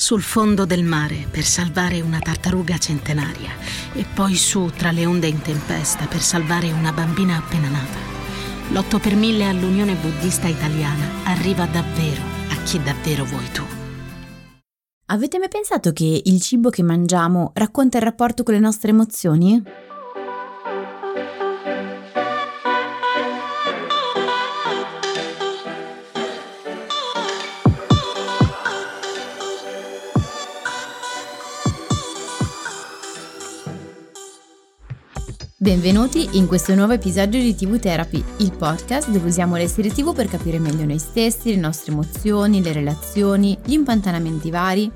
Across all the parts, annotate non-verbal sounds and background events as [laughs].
sul fondo del mare per salvare una tartaruga centenaria e poi su tra le onde in tempesta per salvare una bambina appena nata. L'8 per 1000 all'Unione Buddista Italiana arriva davvero a chi davvero vuoi tu. Avete mai pensato che il cibo che mangiamo racconta il rapporto con le nostre emozioni? Benvenuti in questo nuovo episodio di TV Therapy, il podcast dove usiamo le serie TV per capire meglio noi stessi, le nostre emozioni, le relazioni, gli impantanamenti vari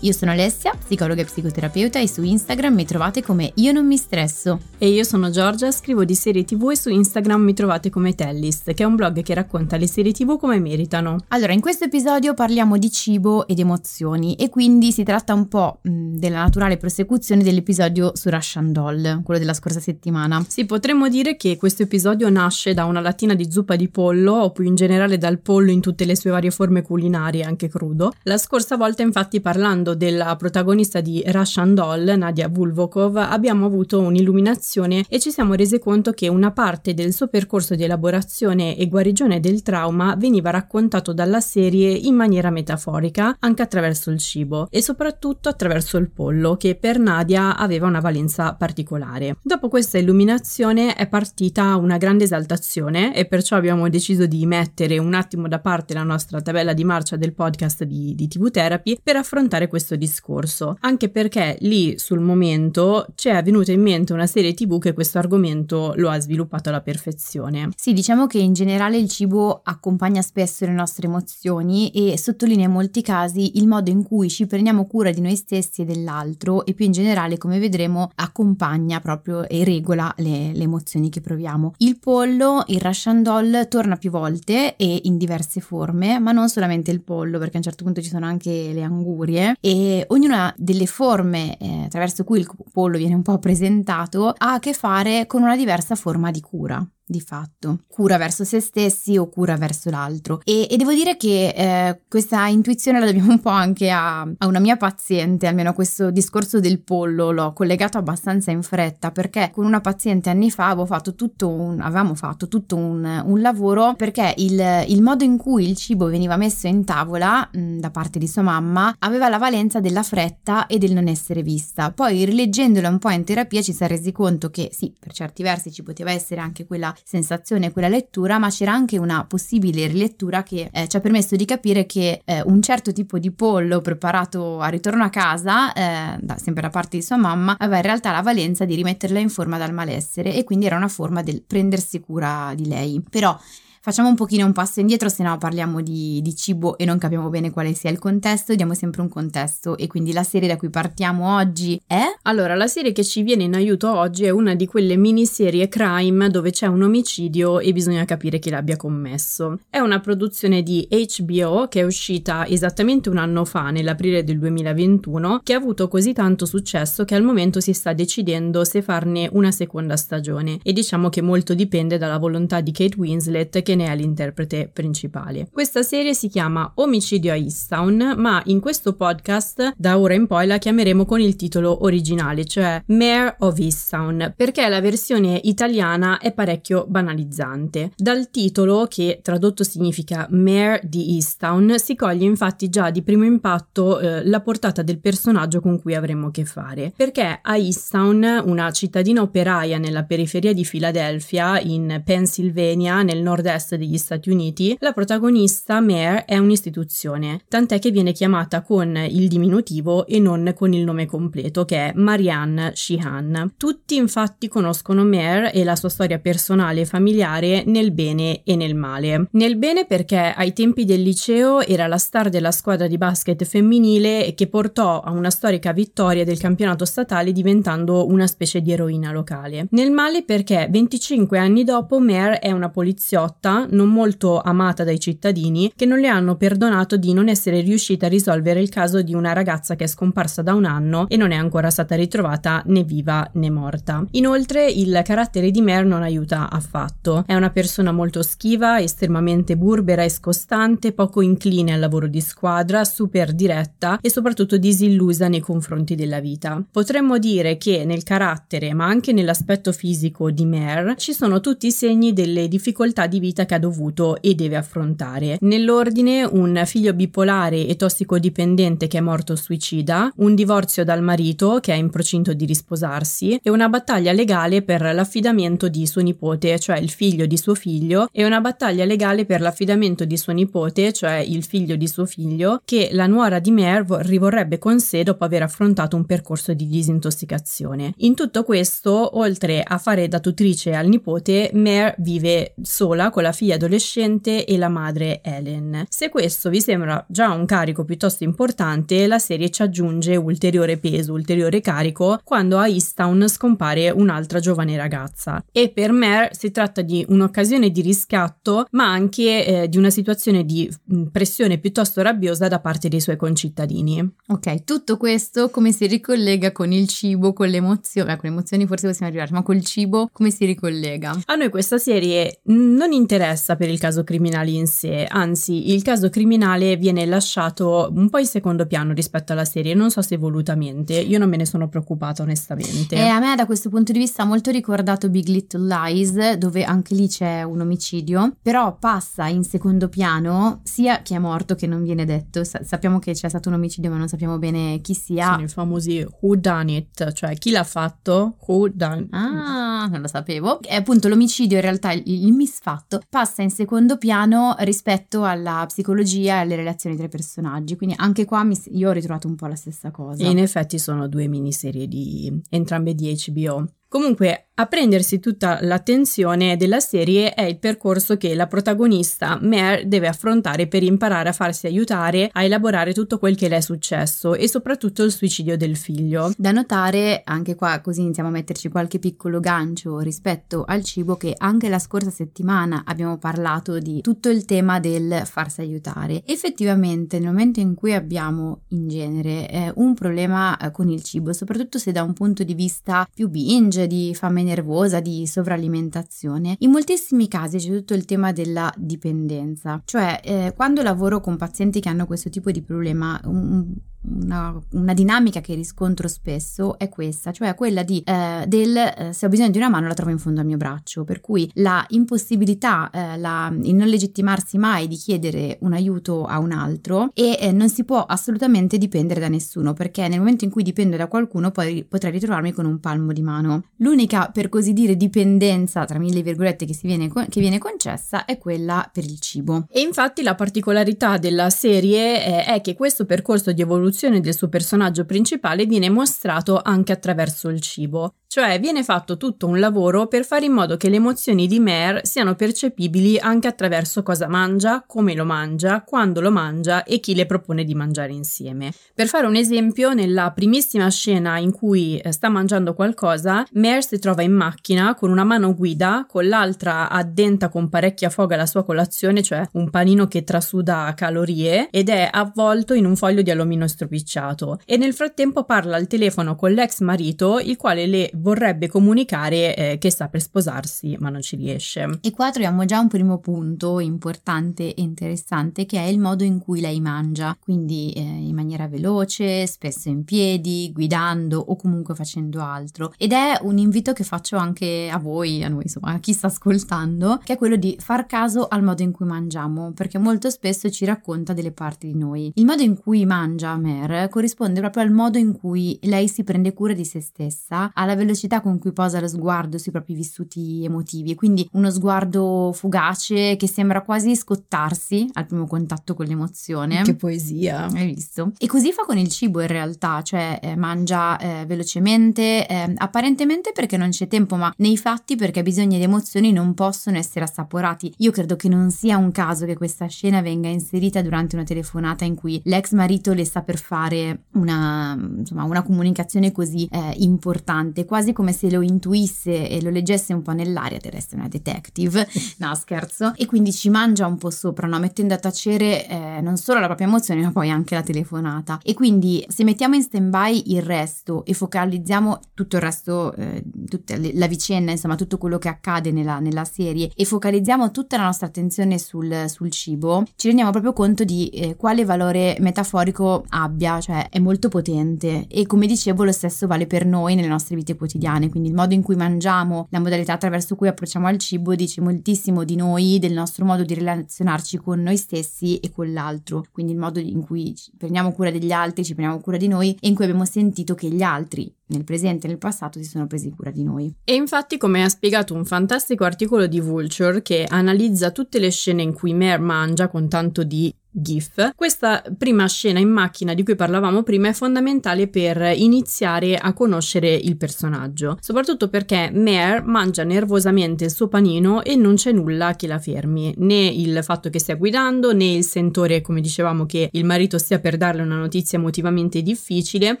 io sono Alessia, psicologa e psicoterapeuta e su Instagram mi trovate come Io non mi stresso. E io sono Giorgia, scrivo di serie tv e su Instagram mi trovate come Tellist, che è un blog che racconta le serie tv come meritano. Allora, in questo episodio parliamo di cibo ed emozioni e quindi si tratta un po' mh, della naturale prosecuzione dell'episodio su Russian Doll, quello della scorsa settimana. Sì, potremmo dire che questo episodio nasce da una lattina di zuppa di pollo o più in generale dal pollo in tutte le sue varie forme culinarie, anche crudo. La scorsa volta infatti parlando parlando della protagonista di Russian Doll, Nadia Vulvokov, abbiamo avuto un'illuminazione e ci siamo resi conto che una parte del suo percorso di elaborazione e guarigione del trauma veniva raccontato dalla serie in maniera metaforica, anche attraverso il cibo e soprattutto attraverso il pollo, che per Nadia aveva una valenza particolare. Dopo questa illuminazione è partita una grande esaltazione e perciò abbiamo deciso di mettere un attimo da parte la nostra tabella di marcia del podcast di, di TV Therapy per affrontare questo discorso, anche perché lì sul momento ci è venuta in mente una serie tv che questo argomento lo ha sviluppato alla perfezione. Sì, diciamo che in generale il cibo accompagna spesso le nostre emozioni e sottolinea in molti casi il modo in cui ci prendiamo cura di noi stessi e dell'altro e più in generale, come vedremo, accompagna proprio e regola le, le emozioni che proviamo. Il pollo, il Russian doll, torna più volte e in diverse forme, ma non solamente il pollo, perché a un certo punto ci sono anche le angurie e ognuna delle forme eh, attraverso cui il pollo viene un po' presentato ha a che fare con una diversa forma di cura di fatto, cura verso se stessi o cura verso l'altro. E, e devo dire che eh, questa intuizione la dobbiamo un po' anche a, a, una mia paziente, almeno questo discorso del pollo l'ho collegato abbastanza in fretta perché con una paziente anni fa avevo fatto tutto un, avevamo fatto tutto un, un lavoro perché il, il, modo in cui il cibo veniva messo in tavola mh, da parte di sua mamma aveva la valenza della fretta e del non essere vista. Poi rileggendola un po' in terapia ci si è resi conto che sì, per certi versi ci poteva essere anche quella sensazione, quella lettura, ma c'era anche una possibile rilettura che eh, ci ha permesso di capire che eh, un certo tipo di pollo preparato a ritorno a casa, eh, da, sempre da parte di sua mamma, aveva in realtà la valenza di rimetterla in forma dal malessere e quindi era una forma del prendersi cura di lei. Però Facciamo un pochino un passo indietro, se no parliamo di, di, cibo e non capiamo bene quale sia il contesto, diamo sempre un contesto e quindi la serie da cui partiamo oggi è? Allora, la serie che ci viene in aiuto oggi è una di quelle miniserie crime dove c'è un omicidio e bisogna capire chi l'abbia commesso. È una produzione di HBO che è uscita esattamente un anno fa, nell'aprile del 2021, che ha avuto così tanto successo che al momento si sta decidendo se farne una seconda stagione e diciamo che molto dipende dalla volontà di Kate Winslet che è l'interprete principale. Questa serie si chiama Omicidio a Easttown, ma in questo podcast da ora in poi la chiameremo con il titolo originale, cioè Mayor of Easttown, perché la versione italiana è parecchio banalizzante. Dal titolo, che tradotto significa Mayor di Easttown, si coglie infatti già di primo impatto eh, la portata del personaggio con cui avremo a che fare, perché a Easttown, una cittadina operaia nella periferia di Filadelfia, in Pennsylvania, nel nord-est nord degli Stati Uniti, la protagonista Mare è un'istituzione, tant'è che viene chiamata con il diminutivo e non con il nome completo, che è Marianne Sheehan. Tutti infatti conoscono Mare e la sua storia personale e familiare nel bene e nel male. Nel bene perché ai tempi del liceo era la star della squadra di basket femminile che portò a una storica vittoria del campionato statale diventando una specie di eroina locale. Nel male perché 25 anni dopo Mare è una poliziotta non molto amata dai cittadini, che non le hanno perdonato di non essere riuscita a risolvere il caso di una ragazza che è scomparsa da un anno e non è ancora stata ritrovata né viva né morta. Inoltre il carattere di Mare non aiuta affatto. È una persona molto schiva, estremamente burbera e scostante, poco incline al lavoro di squadra, super diretta e soprattutto disillusa nei confronti della vita. Potremmo dire che nel carattere, ma anche nell'aspetto fisico di Mare, ci sono tutti i segni delle difficoltà di vita che ha dovuto e deve affrontare. Nell'ordine un figlio bipolare e tossicodipendente che è morto suicida, un divorzio dal marito che è in procinto di risposarsi e una battaglia legale per l'affidamento di suo nipote, cioè il figlio di suo figlio, e una battaglia legale per l'affidamento di suo nipote, cioè il figlio di suo figlio, che la nuora di Mare rivorrebbe con sé dopo aver affrontato un percorso di disintossicazione. In tutto questo, oltre a fare da tutrice al nipote, Mare vive sola con la figlia adolescente e la madre Ellen. Se questo vi sembra già un carico piuttosto importante, la serie ci aggiunge ulteriore peso, ulteriore carico quando a Easttown scompare un'altra giovane ragazza. E per Mare si tratta di un'occasione di riscatto, ma anche eh, di una situazione di pressione piuttosto rabbiosa da parte dei suoi concittadini. Ok, tutto questo come si ricollega con il cibo, con le emozioni, eh, con le emozioni forse possiamo arrivare, ma col cibo come si ricollega? A noi questa serie non interessa per il caso criminale in sé, anzi il caso criminale viene lasciato un po' in secondo piano rispetto alla serie, non so se volutamente, io non me ne sono preoccupata onestamente. E a me da questo punto di vista ha molto ricordato Big Little Lies, dove anche lì c'è un omicidio, però passa in secondo piano sia chi è morto che non viene detto, Sa- sappiamo che c'è stato un omicidio ma non sappiamo bene chi sia. Sono i famosi who done it, cioè chi l'ha fatto, who done Ah, non lo sapevo. E appunto l'omicidio in realtà il, il misfatto passa in secondo piano rispetto alla psicologia e alle relazioni tra i personaggi, quindi anche qua mi, io ho ritrovato un po' la stessa cosa. In effetti sono due miniserie di entrambe di HBO. Comunque, a prendersi tutta l'attenzione della serie è il percorso che la protagonista Mare deve affrontare per imparare a farsi aiutare a elaborare tutto quel che le è successo e soprattutto il suicidio del figlio. Da notare, anche qua così iniziamo a metterci qualche piccolo gancio rispetto al cibo, che anche la scorsa settimana abbiamo parlato di tutto il tema del farsi aiutare. Effettivamente, nel momento in cui abbiamo in genere eh, un problema eh, con il cibo, soprattutto se da un punto di vista più binge, di fame nervosa, di sovralimentazione, in moltissimi casi c'è tutto il tema della dipendenza. Cioè, eh, quando lavoro con pazienti che hanno questo tipo di problema, un, una, una, dinamica che riscontro spesso è questa, cioè quella di eh, del eh, se ho bisogno di una mano la trovo in fondo al mio braccio, per cui la impossibilità, eh, la, il non legittimarsi mai di chiedere un aiuto a un altro e eh, non si può assolutamente dipendere da nessuno, perché nel momento in cui dipendo da qualcuno poi potrei ritrovarmi con un palmo di mano. L'unica, per così dire, dipendenza tra mille virgolette che, viene, che viene concessa è quella per il cibo. E infatti la particolarità della serie è, è che questo percorso di evoluzione l'evoluzione del suo personaggio principale viene mostrato anche attraverso il cibo. Cioè viene fatto tutto un lavoro per fare in modo che le emozioni di Mare siano percepibili anche attraverso cosa mangia, come lo mangia, quando lo mangia e chi le propone di mangiare insieme. Per fare un esempio, nella primissima scena in cui eh, sta mangiando qualcosa, Mare si trova in macchina con una mano guida, con l'altra addenta con parecchia foga la sua colazione, cioè un panino che trasuda calorie, ed è avvolto in un foglio di alluminio stropicciato. E nel frattempo parla al telefono con l'ex marito, il quale le vorrebbe comunicare eh, che sta per sposarsi ma non ci riesce. E qua troviamo già un primo punto importante e interessante che è il modo in cui lei mangia, quindi eh, in maniera veloce, spesso in piedi, guidando o comunque facendo altro. Ed è un invito che faccio anche a voi, a noi insomma, a chi sta ascoltando, che è quello di far caso al modo in cui mangiamo, perché molto spesso ci racconta delle parti di noi. Il modo in cui mangia Mer corrisponde proprio al modo in cui lei si prende cura di se stessa, alla velocità velocità con cui posa lo sguardo sui propri vissuti emotivi, quindi uno sguardo fugace che sembra quasi scottarsi al primo contatto con l'emozione. Che poesia! Hai visto? E così fa con il cibo in realtà, cioè eh, mangia eh, velocemente, eh, apparentemente perché non c'è tempo, ma nei fatti perché bisogni ed emozioni non possono essere assaporati. Io credo che non sia un caso che questa scena venga inserita durante una telefonata in cui l'ex marito le sta per fare una, insomma, una comunicazione così eh, importante. Qua quasi come se lo intuisse e lo leggesse un po' nell'aria, del resto è una detective, [laughs] no scherzo, e quindi ci mangia un po' sopra, no? mettendo a tacere eh, non solo la propria emozione ma poi anche la telefonata. E quindi se mettiamo in stand by il resto e focalizziamo tutto il resto, eh, tutta la vicenda, insomma tutto quello che accade nella, nella serie e focalizziamo tutta la nostra attenzione sul, sul cibo, ci rendiamo proprio conto di eh, quale valore metaforico abbia, cioè è molto potente e come dicevo lo stesso vale per noi nelle nostre vite quotidiane, quindi il modo in cui mangiamo, la modalità attraverso cui approcciamo al cibo dice moltissimo di noi, del nostro modo di relazionarci con noi stessi e con l'altro, quindi il modo in cui prendiamo cura degli altri, ci prendiamo cura di noi e in cui abbiamo sentito che gli altri nel presente e nel passato si sono presi cura di noi. E infatti, come ha spiegato un fantastico articolo di Vulture che analizza tutte le scene in cui Mare mangia con tanto di GIF. Questa prima scena in macchina di cui parlavamo prima è fondamentale per iniziare a conoscere il personaggio, soprattutto perché Mare mangia nervosamente il suo panino e non c'è nulla che la fermi, né il fatto che stia guidando, né il sentore, come dicevamo, che il marito stia per darle una notizia emotivamente difficile,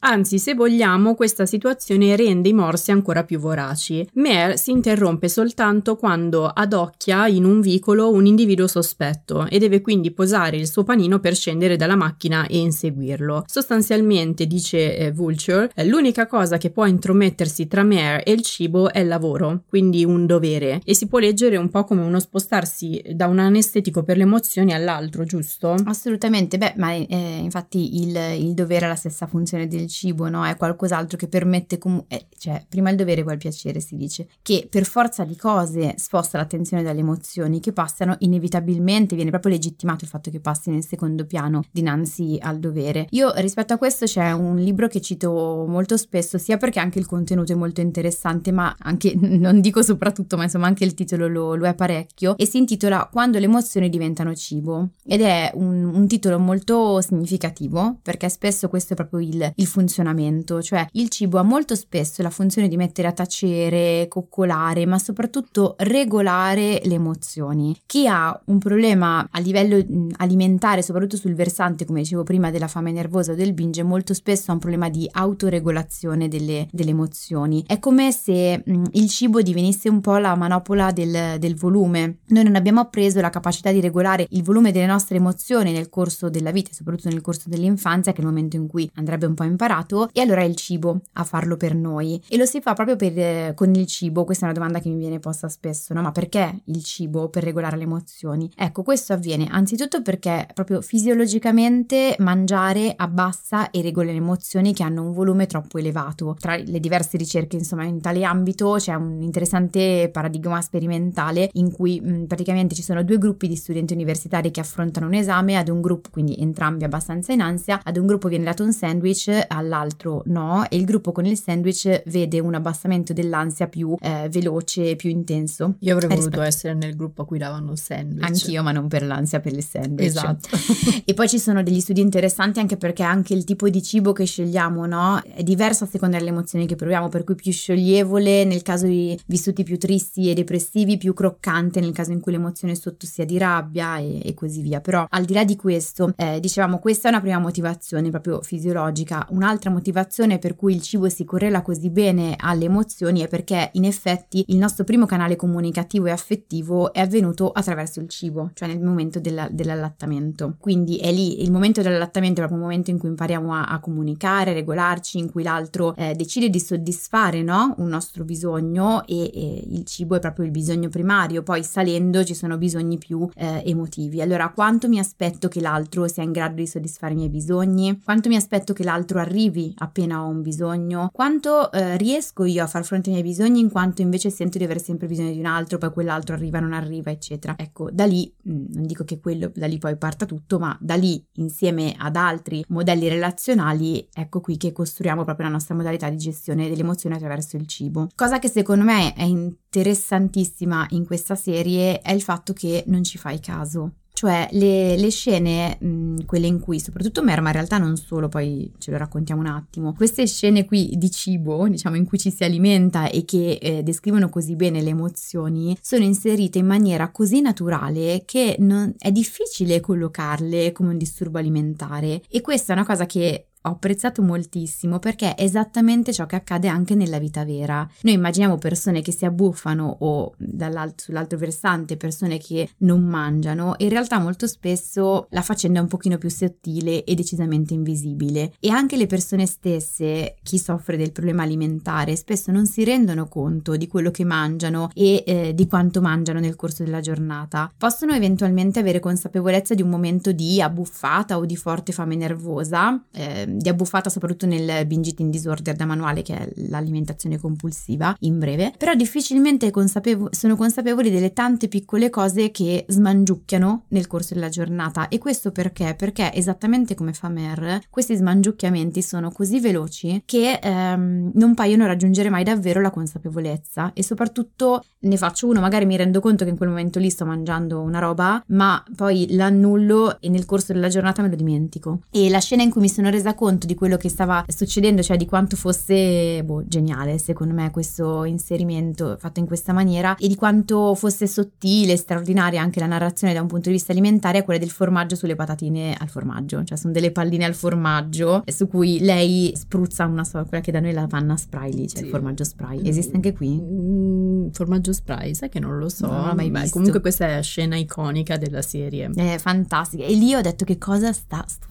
anzi, se vogliamo, questa situazione rende i morsi ancora più voraci. Mare si interrompe soltanto quando adocchia in un vicolo un individuo sospetto e deve quindi posare il suo suo panino per scendere dalla macchina e inseguirlo. Sostanzialmente, dice eh, Vulture, eh, l'unica cosa che può intromettersi tra Mare e il cibo è il lavoro, quindi un dovere, e si può leggere un po' come uno spostarsi da un anestetico per le emozioni all'altro, giusto? Assolutamente, beh, ma eh, infatti il, il, dovere ha la stessa funzione del cibo, no? È qualcos'altro che permette comunque, eh, cioè, prima il dovere poi il piacere si dice, che per forza di cose sposta l'attenzione dalle emozioni che passano inevitabilmente, viene proprio legittimato il fatto che passi nel secondo piano dinanzi al dovere. Io rispetto a questo c'è un libro che cito molto spesso, sia perché anche il contenuto è molto interessante, ma anche, [laughs] non dico soprattutto, ma insomma anche il titolo lo, lo è parecchio, e si intitola Quando le emozioni diventano cibo. Ed è un, un titolo molto significativo, perché spesso questo è proprio il, il funzionamento, cioè il cibo ha molto spesso la funzione di mettere a tacere, coccolare, ma soprattutto regolare le emozioni. Chi ha un problema a livello alimentare, alimentare, soprattutto sul versante, come dicevo prima, della fame nervosa o del binge, molto spesso ha un problema di autoregolazione delle, delle emozioni. È come se mh, il cibo divenisse un po' la manopola del, del volume. Noi non abbiamo appreso la capacità di regolare il volume delle nostre emozioni nel corso della vita, soprattutto nel corso dell'infanzia, che è il momento in cui andrebbe un po' imparato, e allora è il cibo a farlo per noi. E lo si fa proprio per, eh, con il cibo. Questa è una domanda che mi viene posta spesso, no? Ma perché il cibo per regolare le emozioni? Ecco, questo avviene anzitutto perché proprio fisiologicamente mangiare abbassa e regola le emozioni che hanno un volume troppo elevato. Tra le diverse ricerche, insomma, in tale ambito c'è un interessante paradigma sperimentale in cui mh, praticamente ci sono due gruppi di studenti universitari che affrontano un esame, ad un gruppo, quindi entrambi abbastanza in ansia, ad un gruppo viene dato un sandwich, all'altro no, e il gruppo con il sandwich vede un abbassamento dell'ansia più eh, veloce, più intenso. Io avrei voluto essere nel gruppo a cui davano il sandwich. Anch'io, ma non per l'ansia, per il sandwich. Esatto. [laughs] e poi ci sono degli studi interessanti anche perché anche il tipo di cibo che scegliamo, no? È diverso a seconda delle emozioni che proviamo, per cui più scioglievole nel caso di vissuti più tristi e depressivi, più croccante nel caso in cui l'emozione sotto sia di rabbia e, e così via. Però al di là di questo, eh, dicevamo, questa è una prima motivazione proprio fisiologica. Un'altra motivazione per cui il cibo si correla così bene alle emozioni è perché in effetti il nostro primo canale comunicativo e affettivo è avvenuto attraverso il cibo, cioè nel momento della, dell'allattamento allattamento. Quindi è lì il momento dell'allattamento, è proprio un momento in cui impariamo a, a comunicare, regolarci, in cui l'altro eh, decide di soddisfare no? un nostro bisogno e, e, il cibo è proprio il bisogno primario. Poi salendo ci sono bisogni più eh, emotivi. Allora, quanto mi aspetto che l'altro sia in grado di soddisfare i miei bisogni? Quanto mi aspetto che l'altro arrivi appena ho un bisogno? Quanto eh, riesco io a far fronte ai miei bisogni in quanto invece sento di aver sempre bisogno di un altro, poi quell'altro arriva, non arriva, eccetera. Ecco, da lì, mm, non dico che quello da lì poi parte porta tutto, ma da lì insieme ad altri modelli relazionali, ecco qui che costruiamo proprio la nostra modalità di gestione delle emozioni attraverso il cibo. Cosa che secondo me è interessantissima in questa serie è il fatto che non ci fai caso. Cioè le, le scene, mh, quelle in cui, soprattutto Mer, ma in realtà non solo, poi ce lo raccontiamo un attimo, queste scene qui di cibo, diciamo in cui ci si alimenta e che eh, descrivono così bene le emozioni, sono inserite in maniera così naturale che non, è difficile collocarle come un disturbo alimentare. E questa è una cosa che ho apprezzato moltissimo perché è esattamente ciò che accade anche nella vita vera. Noi immaginiamo persone che si abbuffano o sull'altro versante persone che non mangiano in realtà molto spesso la faccenda è un pochino più sottile e decisamente invisibile e anche le persone stesse, chi soffre del problema alimentare, spesso non si rendono conto di quello che mangiano e eh, di quanto mangiano nel corso della giornata. Possono eventualmente avere consapevolezza di un momento di abbuffata o di forte fame nervosa, eh, di abbuffata soprattutto nel binge eating disorder da manuale che è l'alimentazione compulsiva in breve, però difficilmente consapevo- sono consapevoli delle tante piccole cose che smangiucchiano nel corso della giornata e questo perché? Perché esattamente come fa Mer, questi smangiucchiamenti sono così veloci che ehm, non paiono raggiungere mai davvero la consapevolezza e soprattutto ne faccio uno, magari mi rendo conto che in quel momento lì sto mangiando una roba, ma poi l'annullo e nel corso della giornata me lo dimentico. E la scena in cui mi sono resa conto di quello che stava succedendo, cioè di quanto fosse boh, geniale, secondo me, questo inserimento fatto in questa maniera e di quanto fosse sottile, straordinaria anche la narrazione da un punto di vista alimentare, è quella del formaggio sulle patatine al formaggio, cioè sono delle palline al formaggio su cui lei spruzza una sola, quella che da noi è la panna spray lì, cioè sì. il formaggio spray. Esiste anche qui? Mm, formaggio spray, sai che non lo so. L'ho mai Beh. Comunque questa è la scena iconica della serie. È fantastica. E lì ho detto che cosa sta succedendo?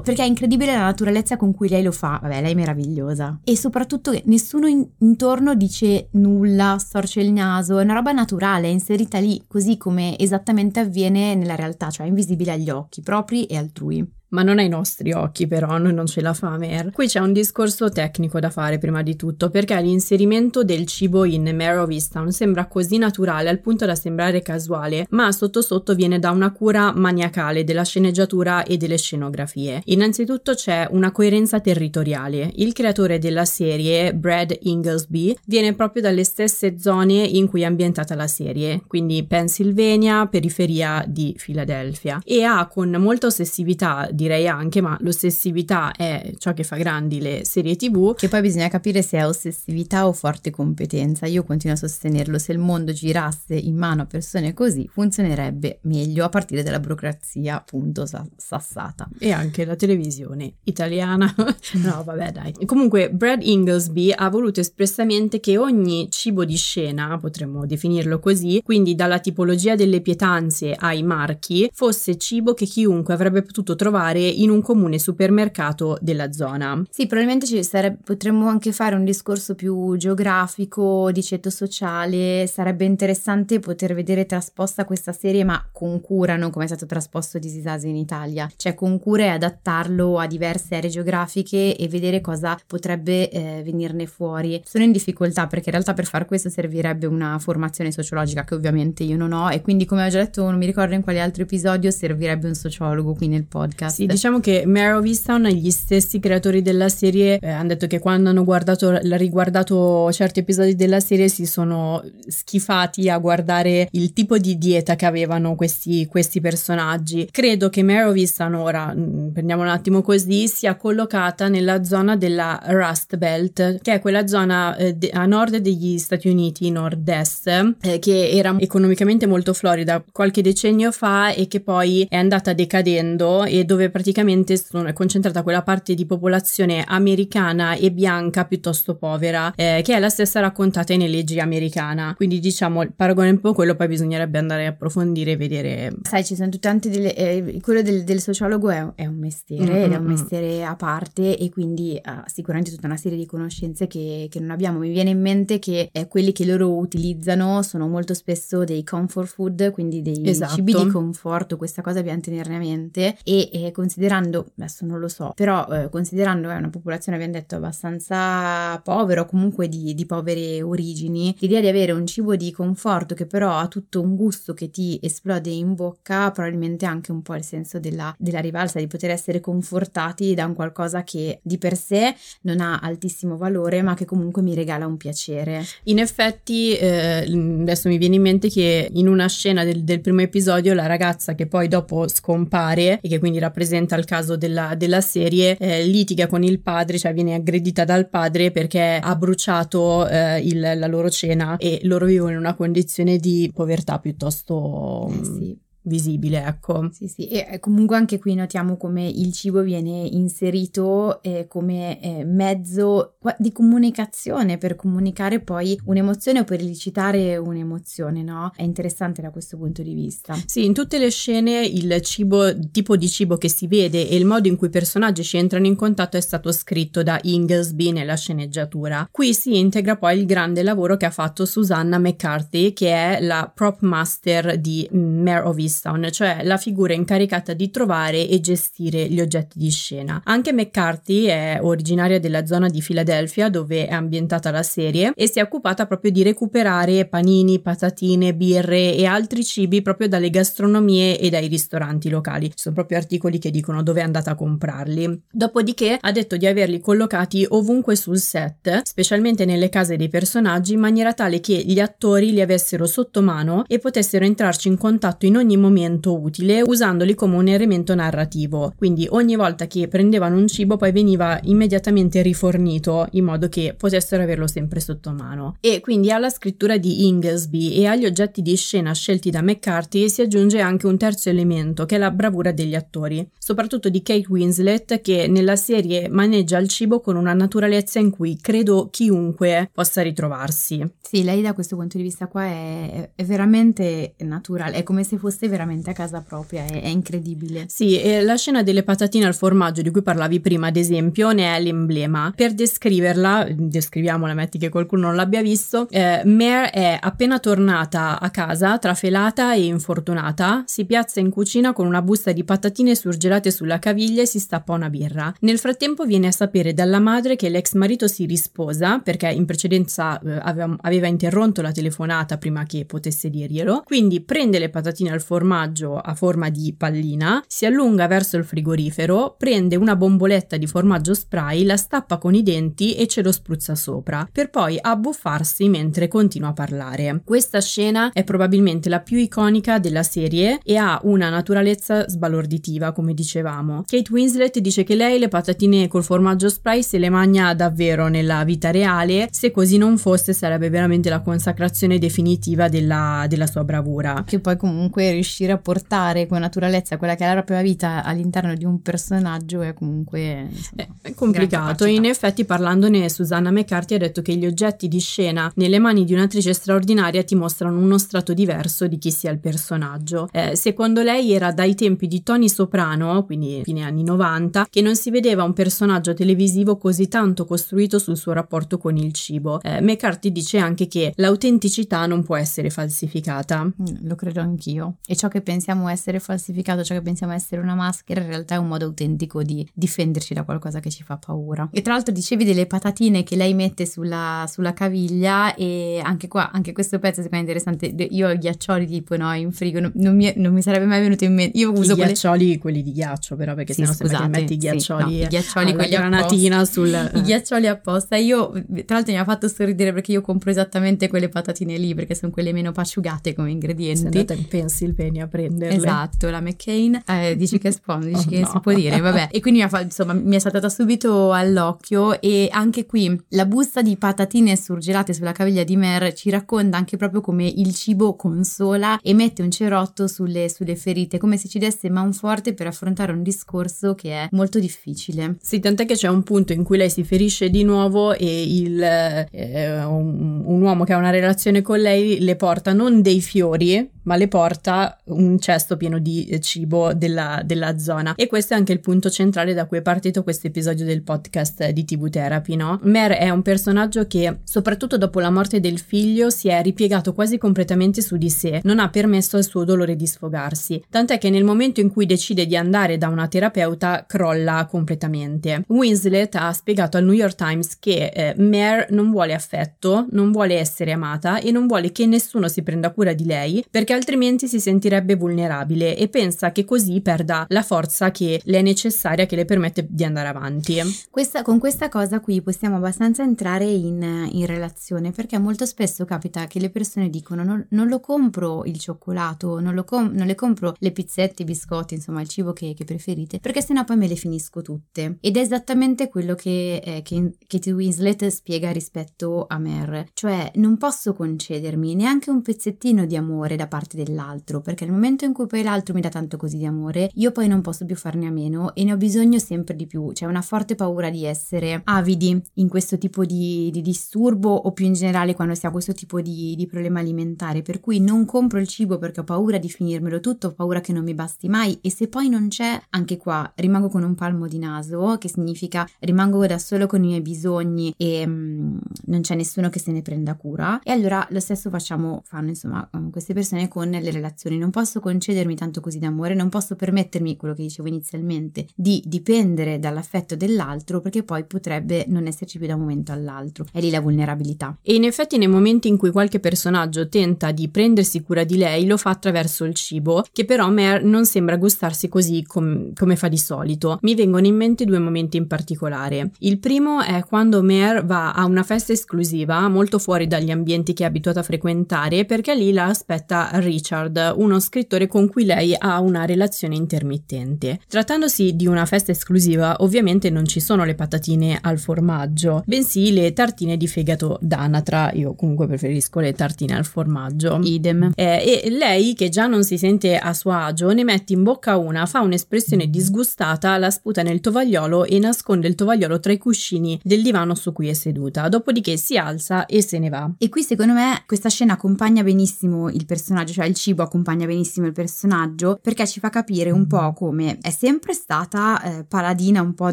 Perché è incredibile la naturalezza con cui lei lo fa. Vabbè, lei è meravigliosa. E soprattutto nessuno in- intorno dice nulla, storce il naso. È una roba naturale, è inserita lì, così come esattamente avviene nella realtà, cioè invisibile agli occhi propri e altrui ma non ai nostri occhi però, noi non ce la fa Mer. Qui c'è un discorso tecnico da fare prima di tutto, perché l'inserimento del cibo in Mare of Easttown sembra così naturale al punto da sembrare casuale, ma sotto sotto viene da una cura maniacale della sceneggiatura e delle scenografie. Innanzitutto c'è una coerenza territoriale. Il creatore della serie, Brad Inglesby, viene proprio dalle stesse zone in cui è ambientata la serie, quindi Pennsylvania, periferia di Philadelphia, e ha con molta ossessività di direi anche, ma l'ossessività è ciò che fa grandi le serie TV. Che poi bisogna capire se è ossessività o forte competenza. Io continuo a sostenerlo, se il mondo girasse in mano a persone così funzionerebbe meglio a partire dalla burocrazia appunto sassata. E anche la televisione italiana. [laughs] no, vabbè, dai. Comunque Brad Inglesby ha voluto espressamente che ogni cibo di scena, potremmo definirlo così, quindi dalla tipologia delle pietanze ai marchi, fosse cibo che chiunque avrebbe potuto trovare trovare in un comune supermercato della zona. Sì, probabilmente ci sarebbe, potremmo anche fare un discorso più geografico, di ceto sociale, sarebbe interessante poter vedere trasposta questa serie ma con cura, non come è stato trasposto di Sisasi in Italia, cioè con cura e adattarlo a diverse aree geografiche e vedere cosa potrebbe eh, venirne fuori. Sono in difficoltà perché in realtà per fare questo servirebbe una formazione sociologica che ovviamente io non ho e quindi come ho già detto non mi ricordo in quale altro episodio servirebbe un sociologo qui nel podcast. Sì, diciamo che Mare of Easttown, gli stessi creatori della serie, eh, hanno detto che quando hanno guardato, riguardato certi episodi della serie si sono schifati a guardare il tipo di dieta che avevano questi, questi personaggi. Credo che Mare of ora, mh, mm, prendiamo un attimo così, sia collocata nella zona della Rust Belt, che è quella zona eh, de- a nord degli Stati Uniti, nord-est, eh, che era economicamente molto florida qualche decennio fa e che poi è andata decadendo e dove dove praticamente sono, è concentrata quella parte di popolazione americana e bianca piuttosto povera, eh, che è la stessa raccontata in leggi americana. Quindi diciamo il paragone è un po' quello, poi bisognerebbe andare a approfondire e vedere. Sai, ci sono tante delle. Eh, quello del, del, sociologo è, è un mestiere, mm-hmm. è un mestiere a parte e quindi ha sicuramente tutta una serie di conoscenze che, che non abbiamo. Mi viene in mente che eh, quelli che loro utilizzano sono molto spesso dei comfort food, quindi dei esatto. cibi di conforto, questa cosa dobbiamo tenerne a mente e, e considerando, adesso non lo so, però eh, considerando è una popolazione, abbiamo detto, abbastanza povera o comunque di, di, povere origini, l'idea di avere un cibo di conforto che però ha tutto un gusto che ti esplode in bocca, probabilmente anche un po' il senso della, della rivalsa, di poter essere confortati da un qualcosa che di per sé non ha altissimo valore, ma che comunque mi regala un piacere. In effetti, eh, adesso mi viene in mente che in una scena del, del primo episodio la ragazza che poi dopo scompare e che quindi rappresenta rappresenta il caso della, della serie, eh, litiga con il padre, cioè viene aggredita dal padre perché ha bruciato eh, il, la loro cena e loro vivono in una condizione di povertà piuttosto... Eh sì visibile, ecco. Sì, sì, e comunque anche qui notiamo come il cibo viene inserito eh, come eh, mezzo di comunicazione per comunicare poi un'emozione o per elicitare un'emozione, no? È interessante da questo punto di vista. Sì, in tutte le scene il cibo, il tipo di cibo che si vede e il modo in cui i personaggi ci entrano in contatto è stato scritto da Inglesby nella sceneggiatura. Qui si integra poi il grande lavoro che ha fatto Susanna McCarthy, che è la prop master di Mare of Easttown, cioè la figura incaricata di trovare e gestire gli oggetti di scena. Anche McCarthy è originaria della zona di Philadelphia dove è ambientata la serie e si è occupata proprio di recuperare panini, patatine, birre e altri cibi proprio dalle gastronomie e dai ristoranti locali. Ci sono proprio articoli che dicono dove è andata a comprarli. Dopodiché ha detto di averli collocati ovunque sul set, specialmente nelle case dei personaggi, in maniera tale che gli attori li avessero sotto mano e potessero entrarci in contatto in ogni momento utile usandoli come un elemento narrativo. Quindi ogni volta che prendevano un cibo poi veniva immediatamente rifornito in modo che potessero averlo sempre sotto mano. E quindi alla scrittura di Inglesby e agli oggetti di scena scelti da McCarthy si aggiunge anche un terzo elemento che è la bravura degli attori, soprattutto di Kate Winslet che nella serie maneggia il cibo con una naturalezza in cui credo chiunque possa ritrovarsi. Sì, lei da questo punto di vista qua è, è veramente naturale, è come se fosse veramente a casa propria, è, è incredibile. Sì, e la scena delle patatine al formaggio di cui parlavi prima, ad esempio, ne è l'emblema. Per descriverla, descriviamola, metti che qualcuno non l'abbia visto, eh, Mare è appena tornata a casa, trafelata e infortunata, si piazza in cucina con una busta di patatine surgelate sulla caviglia e si stappa una birra. Nel frattempo viene a sapere dalla madre che l'ex marito si risposa, perché in precedenza eh, aveva, aveva interrotto la telefonata prima che potesse dirglielo, quindi prende le patatine al formaggio a forma di pallina, si allunga verso il frigorifero, prende una bomboletta di formaggio spray, la stappa con i denti e ce lo spruzza sopra, per poi abbuffarsi mentre continua a parlare. Questa scena è probabilmente la più iconica della serie e ha una naturalezza sbalorditiva, come dicevamo. Kate Winslet dice che lei le patatine col formaggio spray se le magna davvero nella vita reale, se così non fosse sarebbe veramente la consacrazione definitiva della, della sua bravura. Che poi comunque riuscire a portare con naturalezza quella che è la propria vita all'interno di un personaggio è comunque insomma, è complicato. In effetti parlandone Susanna McCarthy ha detto che gli oggetti di scena nelle mani di un'attrice straordinaria ti mostrano uno strato diverso di chi sia il personaggio. Eh, secondo lei era dai tempi di Tony Soprano, quindi fine anni 90, che non si vedeva un personaggio televisivo così tanto costruito sul suo rapporto con il cibo. Eh, McCarthy dice anche che l'autenticità non può essere falsificata. Mm, lo credo anch'io. E ciò che pensiamo essere falsificato, ciò che pensiamo essere una maschera, in realtà è un modo autentico di difenderci da qualcosa che ci fa paura. E tra l'altro dicevi delle patatine che lei mette sulla, sulla caviglia e anche qua, anche questo pezzo secondo me è interessante. Io ho i ghiaccioli tipo no in frigo, non, non, mi, non mi, sarebbe mai venuto in mente. Io uso I ghiaccioli, quelle... quelli di ghiaccio però perché sì, sennò scusate, se metti i ghiaccioli, sì, no, i ghiaccioli quelli granatina sul... I ghiaccioli apposta. Io tra l'altro mi ha fatto sorridere perché io compro esattamente quelle patatine lì perché sono quelle meno pasciugate come ingredienti. Sei andata in Pennsylvania a prenderle. Esatto, la McCain. Eh, dici che è spawn, dici oh, [laughs] che no. si può dire, vabbè. E quindi mi, fa, insomma, mi è saltata subito all'occhio e anche qui la busta di patatine surgelate sulla caviglia di Mer ci racconta anche proprio come il cibo consola e mette un cerotto sulle, sulle ferite, come se ci desse manforte per affrontare un discorso che è molto difficile. Sì, tant'è che c'è un punto in cui lei si ferisce di nuovo e il, eh, un, un uomo che ha una relazione con lei le porta non dei fiori, ma le porta un cesto pieno di cibo della, della, zona. E questo è anche il punto centrale da cui è partito questo episodio del podcast di TV Therapy, no? Mer è un personaggio che, soprattutto dopo la morte del figlio, si è ripiegato quasi completamente su di sé, non ha permesso al suo dolore di sfogarsi. Tant'è che nel momento in cui decide di andare da una terapeuta, crolla completamente. Winslet ha spiegato al New York Times che eh, Mare non vuole affetto, non vuole essere amata e non vuole che nessuno si prenda cura di lei perché altrimenti si sentirebbe vulnerabile e pensa che così perda la forza che le è necessaria che le permette di andare avanti. Questa, con questa cosa qui possiamo abbastanza entrare in, in relazione perché molto spesso capita che le persone dicono non, non lo compro il cioccolato, non, com- non, le compro le pizzette, i biscotti, insomma il cibo che, che preferite perché sennò poi me le finisco tutte. Ed è esattamente quello che, eh, che Katie Winslet spiega rispetto a Mer, cioè non posso concedermi neanche un pezzettino di amore da parte parte dell'altro, perché nel momento in cui poi l'altro mi dà tanto così di amore, io poi non posso più farne a meno e ne ho bisogno sempre di più. C'è una forte paura di essere avidi in questo tipo di, di disturbo o più in generale quando si ha questo tipo di, di problema alimentare, per cui non compro il cibo perché ho paura di finirmelo tutto, ho paura che non mi basti mai e se poi non c'è, anche qua rimango con un palmo di naso, che significa rimango da solo con i miei bisogni e mm, non c'è nessuno che se ne prenda cura. E allora lo stesso facciamo, fanno insomma mm, queste persone con le relazioni. Non posso concedermi tanto così d'amore, non posso permettermi quello che dicevo inizialmente, di dipendere dall'affetto dell'altro perché poi potrebbe non esserci più da un momento all'altro. È lì la vulnerabilità. E in effetti nei momenti in cui qualche personaggio tenta di prendersi cura di lei lo fa attraverso il cibo, che però Mer non sembra gustarsi così com- come fa di solito. Mi vengono in mente due momenti in particolare. Il primo è quando Mer va a una festa esclusiva, molto fuori dagli ambienti che è abituata a frequentare, perché lì la aspetta Richard, uno scrittore con cui lei ha una relazione intermittente. Trattandosi di una festa esclusiva, ovviamente non ci sono le patatine al formaggio, bensì le tartine di fegato d'anatra. Io comunque preferisco le tartine al formaggio. Idem. Eh, e lei, che già non si sente a suo agio, ne mette in bocca una, fa un'espressione disgustata, la sputa nel tovagliolo e nasconde il tovagliolo tra i cuscini del divano su cui è seduta. Dopodiché si alza e se ne va. E qui secondo me questa scena accompagna benissimo il personaggio, cioè il cibo accompagna benissimo il personaggio perché ci fa capire un po' come è sempre stata eh, paladina un po'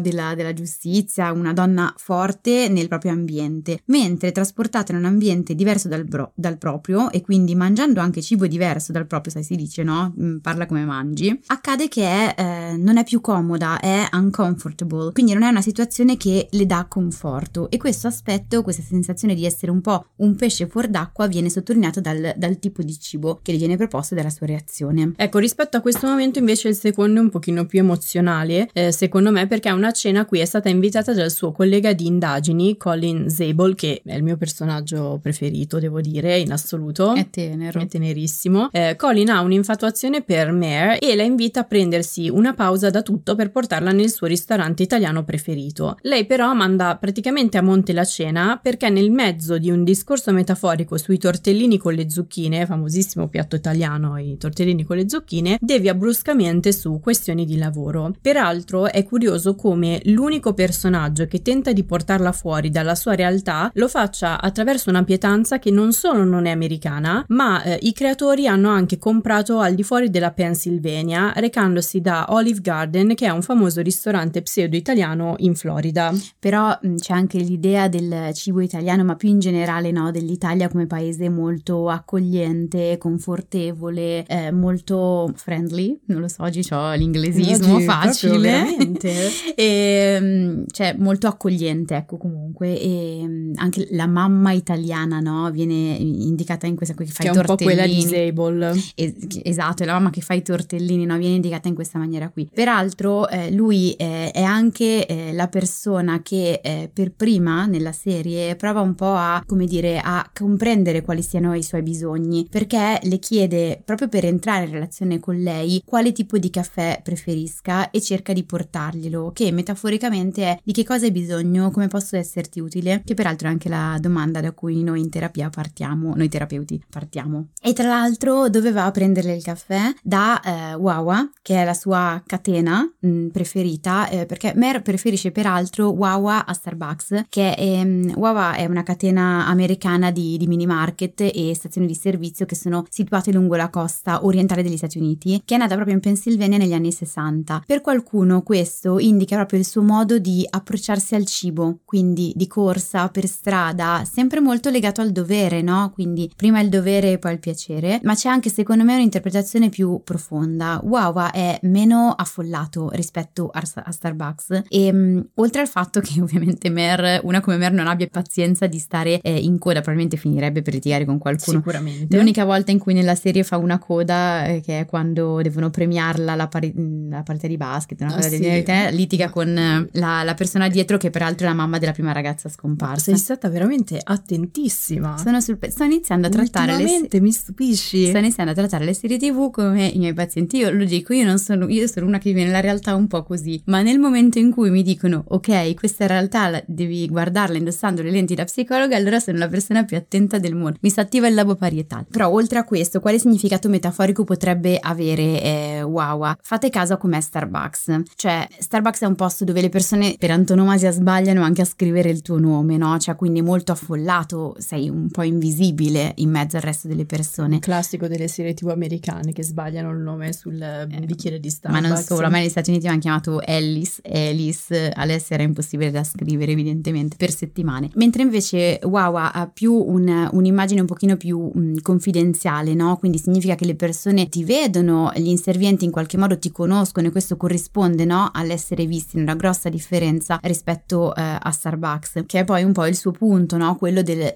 della, della giustizia, una donna forte nel proprio ambiente, mentre trasportata in un ambiente diverso dal, bro- dal proprio e quindi mangiando anche cibo diverso dal proprio, sai si dice no? Mm, parla come mangi, accade che eh, non è più comoda, è uncomfortable, quindi non è una situazione che le dà conforto. E questo aspetto, questa sensazione di essere un po' un pesce fuor d'acqua viene sottolineato dal, dal tipo di cibo che le viene proposto dalla sua reazione. Ecco, rispetto a questo momento invece il secondo è un pochino più emozionale, eh, secondo me perché è una cena a cui è stata invitata dal suo collega di indagini, Colin Zabel, che è il mio personaggio preferito, devo dire, in assoluto. È tenero. È tenerissimo. Eh, Colin ha un'infatuazione per Mare e la invita a prendersi una pausa da tutto per portarla nel suo ristorante italiano preferito. Lei però manda praticamente a monte la cena perché nel mezzo di un discorso metaforico sui tortellini con le zucchine, famosissimo piatto italiano, i tortellini con le zucchine, devia bruscamente su questioni di lavoro. Peraltro è curioso come l'unico personaggio che tenta di portarla fuori dalla sua realtà lo faccia attraverso una pietanza che non solo non è americana, ma eh, i creatori hanno anche comprato al di fuori della Pennsylvania, recandosi da Olive Garden, che è un famoso ristorante pseudo-italiano in Florida. Però c'è anche l'idea del cibo italiano, ma più in generale no, dell'Italia come paese molto accogliente, confortevole, eh, molto friendly, non lo so, oggi ho l'inglesismo Oggi, facile. proprio, [laughs] e, mh, cioè molto accogliente, ecco comunque. E mh, anche la mamma italiana, no, viene indicata in questa qui che fa che è i un po' quella di tortellini. Sable. Es- esatto, è la mamma che fa i tortellini, no? viene indicata in questa maniera qui. Peraltro, eh, lui eh, è anche eh, la persona che eh, per prima nella serie prova un po' a, come dire, a comprendere quali siano i suoi bisogni, perché le chiede proprio per entrare in relazione con lei quale tipo di caffè preferisca e cerca di portarglielo, che metaforicamente è di che cosa hai bisogno, come posso esserti utile, che peraltro è anche la domanda da cui noi in terapia partiamo, noi terapeuti partiamo. E tra l'altro doveva prenderle il caffè? Da eh, Wawa, che è la sua catena mh, preferita, eh, perché Mer preferisce peraltro Wawa a Starbucks, che ehm, Wawa è una catena americana di, di mini market e stazioni di servizio che sono situate lungo la costa orientale degli Stati Uniti, che è nata proprio in Pennsylvania negli anni 60. Per qualcuno questo indica proprio il suo modo di approcciarsi al cibo, quindi di corsa, per strada, sempre molto legato al dovere, no? Quindi prima il dovere e poi il piacere, ma c'è anche secondo me un'interpretazione più profonda. Wawa è meno affollato rispetto a, a Starbucks e mh, oltre al fatto che [laughs] ovviamente Mer, una come Mer non abbia pazienza di stare eh, in coda, probabilmente finirebbe per litigare con qualcuno. Sicuramente. L'unica volta in cui nella serie fa una coda, eh, che è quando devono premiarla la, pari- la partita di basket, una Ah, cosa sì. del genere, litiga con eh, la, la persona dietro che peraltro è la mamma della prima ragazza scomparsa. Sei stata veramente attentissima. Sono, sul pe- sto iniziando a trattare le se- mi stupisci. sto iniziando a trattare le serie tv come i miei pazienti. Io lo dico, io non sono, io sono una che vive nella realtà un po' così, ma nel momento in cui mi dicono ok, questa realtà la- devi guardarla indossando le lenti da psicologa, allora sono la persona più attenta del mondo. Mi si attiva il labo parietale. Però oltre a questo questo, quale significato metaforico potrebbe avere eh, Wawa? Fate caso a com'è Starbucks. Cioè, Starbucks è un posto dove le persone per antonomasia sbagliano anche a scrivere il tuo nome, no? Cioè, quindi molto affollato, sei un po' invisibile in mezzo al resto delle persone. Classico delle serie TV americane che sbagliano il nome sul eh, bicchiere di Starbucks. Ma non solo, a me negli Stati Uniti mi hanno chiamato Alice, Alice, Alessia era impossibile da scrivere evidentemente per settimane. Mentre invece Wawa ha più un, un'immagine un pochino più mh, confidenziale, no? Quindi significa che le persone ti vedono, gli inservienti in qualche modo ti conoscono e questo corrisponde, no? All'essere visti, una grossa differenza rispetto eh, a Starbucks, che è poi un po' il suo punto, no? Quello del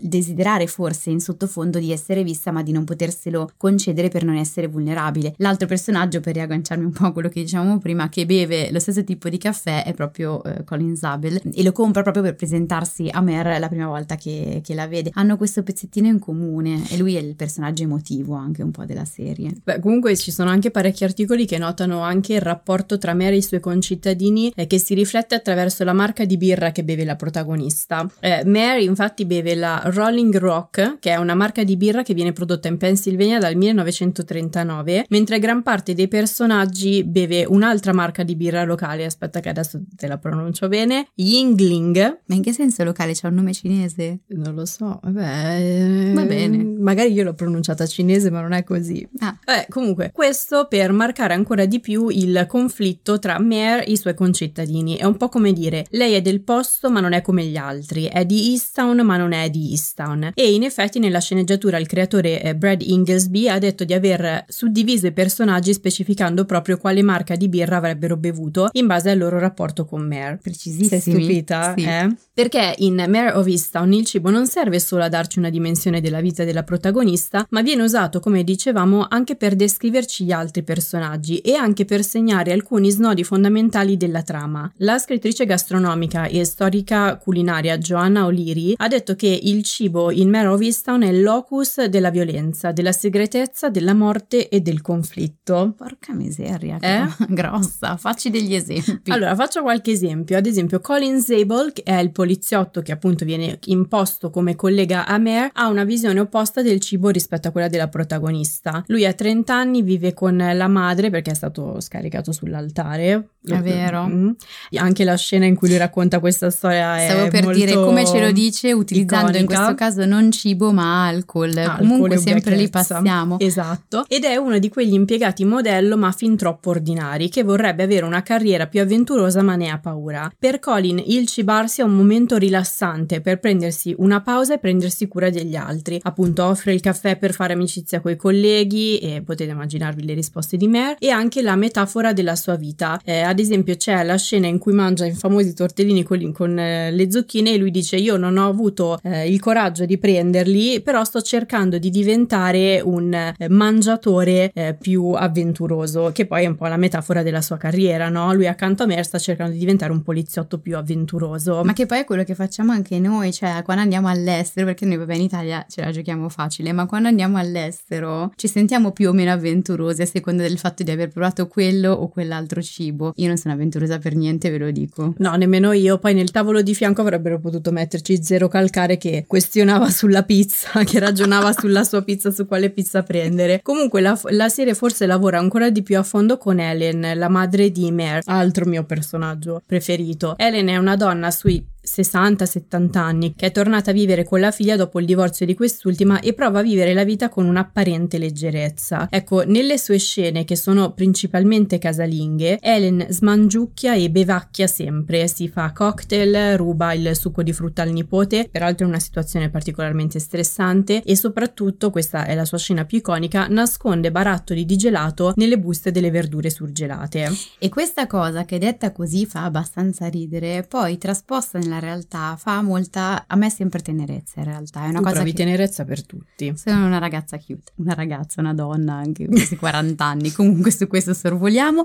desiderare forse in sottofondo di essere vista ma di non poterselo concedere per non essere vulnerabile. L'altro personaggio, per riagganciarmi un po' a quello che dicevamo prima, che beve lo stesso tipo di caffè è proprio eh, Colin Zabel e lo compra proprio per presentarsi a Mer la prima volta che, che, la vede. Hanno questo pezzettino in comune e lui è il personaggio emotivo anche un po' della serie. Beh, comunque ci sono anche parecchi articoli che notano anche il rapporto tra Mer e i suoi concittadini eh, che si riflette attraverso la marca di birra che beve la protagonista. Eh, Mary infatti beve la Rolling Rock, che è una marca di birra che viene prodotta in Pennsylvania dal 1939, mentre gran parte dei personaggi beve un'altra marca di birra locale, aspetta che adesso te la pronuncio bene, Yingling. Ma in che senso locale? C'è un nome cinese? Non lo so, vabbè. Va bene. Magari io l'ho pronunciata cinese, ma non è così. Ah. Vabbè, comunque, questo per marcare ancora di più il conflitto tra Mare e i suoi concittadini. È un po' come dire, lei è del posto ma non è come gli altri, è di Easttown ma non è di Easttown. E in effetti nella sceneggiatura il creatore eh, Brad Inglesby ha detto di aver suddiviso i personaggi specificando proprio quale marca di birra avrebbero bevuto in base al loro rapporto con Mare. Precisissimo. Sei stupita? Sì. Eh? Perché in Mare of Easttown il cibo non serve solo a darci una dimensione della vita della protagonista, ma viene usato, come dicevamo, anche per descriverci gli altri personaggi e anche per segnare alcuni snodi fondamentali della trama. La scrittrice gastronomica e storica culinaria Joanna O'Leary ha detto che il cibo in Easttown è il locus della violenza, della segretezza, della morte e del conflitto. Porca miseria, eh? [laughs] grossa. Facci degli esempi. Allora, faccio qualche esempio. Ad esempio, Colin Zabel, che è il poliziotto che appunto viene imposto come collega a Mare, ha una visione opposta del cibo rispetto a quella della protagonista. Lui ha 30 anni, vive con la madre perché è stato scaricato sull'altare. È vero. Mm. Anche la scena in cui lui racconta questa storia Stavo è per dire come ce lo dice utilizzando iconica. in questo caso non cibo ma alcol. alcol Comunque sempre lì passiamo. Esatto. Ed è uno di quegli impiegati modello ma fin troppo ordinari che vorrebbe avere una carriera più avventurosa ma ne ha paura. Per Colin il cibarsi è un momento rilassante per prendersi una pausa e prendersi cura degli altri. Appunto offre il caffè per fare amicizia coi colleghi e potete immaginarvi le risposte di Mare e anche la metafora della sua vita. Eh, ad esempio c'è la scena in cui mangia i famosi tortellini con, con eh, le zucchine e lui dice io non ho avuto eh, il coraggio di prenderli però sto cercando di diventare un eh, mangiatore eh, più avventuroso che poi è un po' la metafora della sua carriera no? lui accanto a me sta cercando di diventare un poliziotto più avventuroso ma che poi è quello che facciamo anche noi cioè quando andiamo all'estero perché noi vabbè in Italia ce la giochiamo facile ma quando andiamo all'estero ci sentiamo più o meno avventurosi a seconda del fatto di aver provato quello o quell'altro cibo io non sono avventurosa per niente, ve lo dico. No, nemmeno io. Poi nel tavolo di fianco avrebbero potuto metterci Zero Calcare che questionava sulla pizza, [laughs] che ragionava sulla sua pizza, su quale pizza prendere. Comunque la, la, serie forse lavora ancora di più a fondo con Ellen, la madre di Mare, altro mio personaggio preferito. Ellen è una donna sui 60-70 anni, che è tornata a vivere con la figlia dopo il divorzio di quest'ultima e prova a vivere la vita con un'apparente leggerezza. Ecco, nelle sue scene, che sono principalmente casalinghe, Ellen smangiucchia e bevacchia sempre, si fa cocktail, ruba il succo di frutta al nipote, peraltro è una situazione particolarmente stressante e soprattutto, questa è la sua scena più iconica, nasconde barattoli di gelato nelle buste delle verdure surgelate. E questa cosa che detta così fa abbastanza ridere, poi trasposta nella realtà fa molta, a me sempre tenerezza in realtà, è una tu cosa provi che... tenerezza per tutti. Sono una ragazza cute, una ragazza, una donna anche, questi 40 anni, comunque su questo sorvoliamo.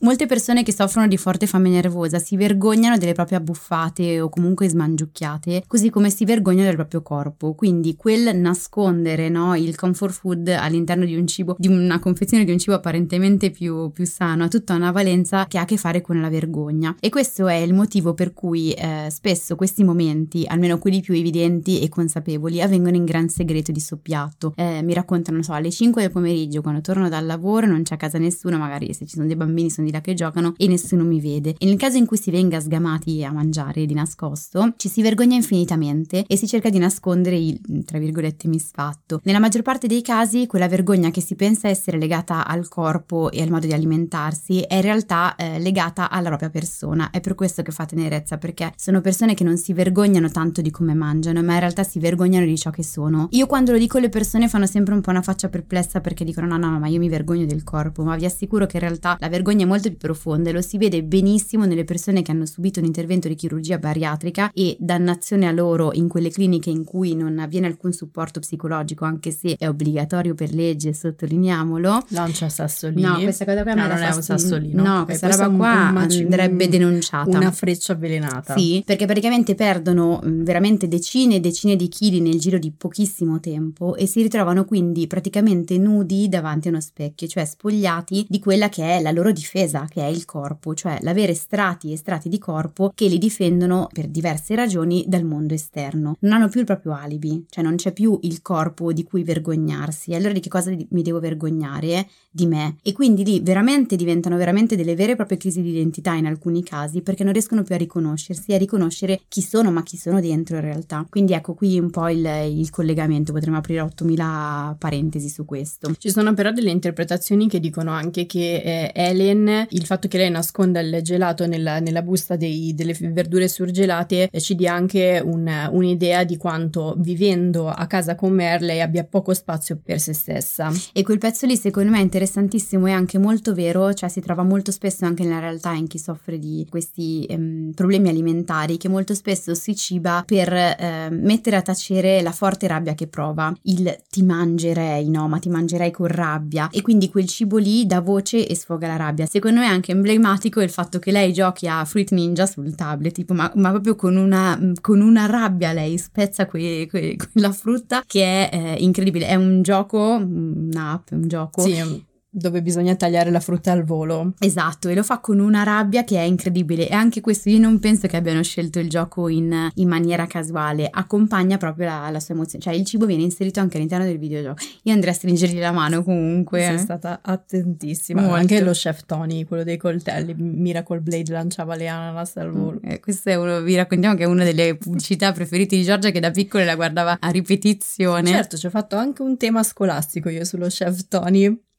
Molte persone che soffrono di forte fame nervosa si vergognano delle proprie abbuffate o comunque smangiucchiate, così come si vergognano del proprio corpo, quindi quel nascondere no, il comfort food all'interno di un cibo, di una confezione di un cibo apparentemente più, più sano, ha tutta una valenza che ha a che fare con la vergogna e questo è il motivo per cui eh, spesso spesso questi momenti, almeno quelli più evidenti e consapevoli, avvengono in gran segreto di soppiatto. Eh, mi raccontano, so, alle 5 del pomeriggio, quando torno dal lavoro, non c'è a casa nessuno, magari se ci sono dei bambini sono di là che giocano e nessuno mi vede. E nel caso in cui si venga sgamati a mangiare di nascosto, ci si vergogna infinitamente e si cerca di nascondere il, tra virgolette, misfatto. Nella maggior parte dei casi, quella vergogna che si pensa essere legata al corpo e al modo di alimentarsi è in realtà eh, legata alla propria persona. È per questo che fa tenerezza, perché sono persone che non si vergognano tanto di come mangiano, ma in realtà si vergognano di ciò che sono. Io quando lo dico le persone fanno sempre un po' una faccia perplessa perché dicono no, no, ma io mi vergogno del corpo, ma vi assicuro che in realtà la vergogna è molto più profonda e lo si vede benissimo nelle persone che hanno subito un intervento di chirurgia bariatrica e dannazione a loro in quelle cliniche in cui non avviene alcun supporto psicologico, anche se è obbligatorio per legge, sottolineiamolo. Lancia sassolini. No, questa cosa qua no, non è un sassolino. No, Ok, questa roba un- qua un maci- andrebbe un- denunciata. Una freccia avvelenata. Sì, perché praticamente perdono mh, veramente decine e decine di chili nel giro di pochissimo tempo e si ritrovano quindi praticamente nudi davanti a uno specchio, cioè spogliati di quella che è la loro difesa, che è il corpo, cioè l'avere strati e strati di corpo che li difendono per diverse ragioni dal mondo esterno. Non hanno più il proprio alibi, cioè non c'è più il corpo di cui vergognarsi. Allora di che cosa mi devo vergognare? Di me. E quindi lì veramente diventano veramente delle vere e proprie crisi di identità in alcuni casi perché non riescono più a riconoscersi e a riconoscere chi sono, ma chi sono dentro in realtà. Quindi ecco qui un po' il, il collegamento, potremmo aprire 8000 parentesi su questo. Ci sono però delle interpretazioni che dicono anche che eh, Helen, il fatto che lei nasconda il gelato nella, nella busta dei- delle verdure surgelate, eh, ci dia anche un- un'idea di quanto vivendo a casa con Merley abbia poco spazio per se stessa. E quel pezzo lì secondo me è interessantissimo e anche molto vero, cioè si trova molto spesso anche nella realtà in chi soffre di questi ehm, problemi alimentari che molto spesso si ciba per eh, mettere a tacere la forte rabbia che prova, il ti mangerei, no, ma ti mangerei con rabbia e quindi quel cibo lì dà voce e sfoga la rabbia. Secondo me è anche emblematico il fatto che lei giochi a Fruit Ninja sul tablet, tipo ma, ma proprio con una, con una rabbia lei spezza que- que- quella frutta che è eh, incredibile, è un gioco, un'app, un gioco. Sì, dove bisogna tagliare la frutta al volo. Esatto, e lo fa con una rabbia che è incredibile e anche questo io non penso che abbiano scelto il gioco in, in maniera casuale, accompagna proprio la, la sua emozione, cioè il cibo viene inserito anche all'interno del videogioco. Io andrei a stringergli la mano comunque. Sei eh. stata attentissima. Molto. Anche lo chef Tony, quello dei coltelli, Miracle Blade lanciava le ananas al volo. Eh, questo è uno, vi raccontiamo che è una delle pubblicità preferite di Giorgia che da piccola la guardava a ripetizione. Certo, ci ho fatto anche un tema scolastico io sullo chef Tony.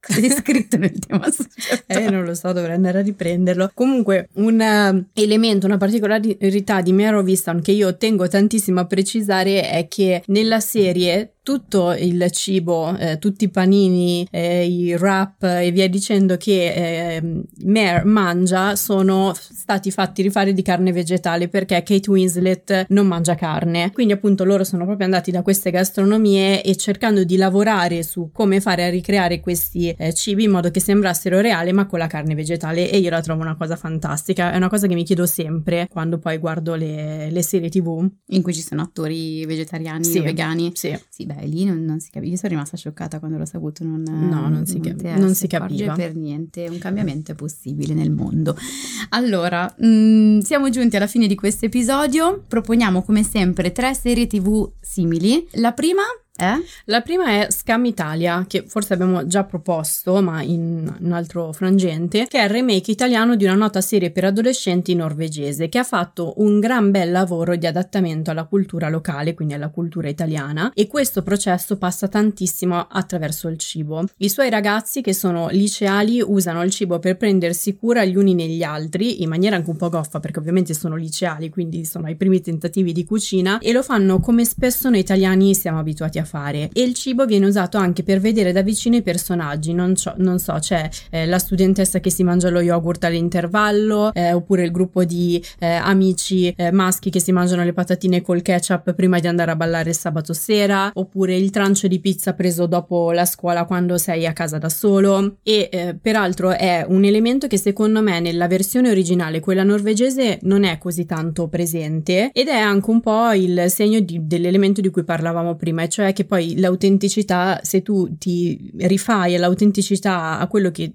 [laughs] Cosa è scritto nel tema [laughs] Eh, non lo so, dovrei andare a riprenderlo. Comunque, un eh, elemento, una particolarità di of Easttown che io tengo tantissimo a precisare è che nella serie tutto il cibo, eh, tutti i panini, eh, i wrap e via dicendo che Mare mangia sono stati fatti rifare di carne vegetale perché Kate Winslet non mangia carne. Quindi appunto loro sono proprio andati da queste gastronomie e cercando di lavorare su come fare a ricreare questi eh, cibi in modo che sembrassero reali ma con la carne vegetale e io la trovo una cosa fantastica. È una cosa che mi chiedo sempre quando poi guardo le, le serie tv. in cui ci sono attori vegetariani Sì. o vegani. Sì. Sì, beh, lì non, non si capisce. Io sono rimasta scioccata quando l'ho saputo. Non, No, non si cap- non si capiva. per niente. Un cambiamento è possibile nel mondo. Allora, mh, siamo giunti alla fine di questo episodio. Proponiamo come sempre tre serie TV simili. La prima è La prima è Scam Italia, che forse abbiamo già proposto, ma in un altro frangente, che è il remake italiano di una nota serie per adolescenti norvegese, che ha fatto un gran bel lavoro di adattamento alla cultura locale, quindi alla cultura italiana, e questo processo passa tantissimo attraverso il cibo. I suoi ragazzi, che sono liceali, usano il cibo per prendersi cura gli uni negli altri, in maniera anche un po' goffa, perché ovviamente sono liceali, quindi sono ai primi tentativi di cucina, e lo fanno come spesso noi italiani siamo abituati a fare. E il cibo viene usato anche per vedere da vicino i personaggi. Non, so- non so, c'è eh, la studentessa che si mangia lo yogurt all'intervallo, eh, oppure il gruppo di eh, amici eh, maschi che si mangiano le patatine col ketchup prima di andare a ballare il sabato sera, oppure il trancio di pizza preso dopo la scuola quando sei a casa da solo. E eh, peraltro è un elemento che secondo me nella versione originale, quella norvegese, non è così tanto presente ed è anche un po' il segno di- dell'elemento di cui parlavamo prima, e cioè che che poi l'autenticità, se tu ti rifai all'autenticità a quello che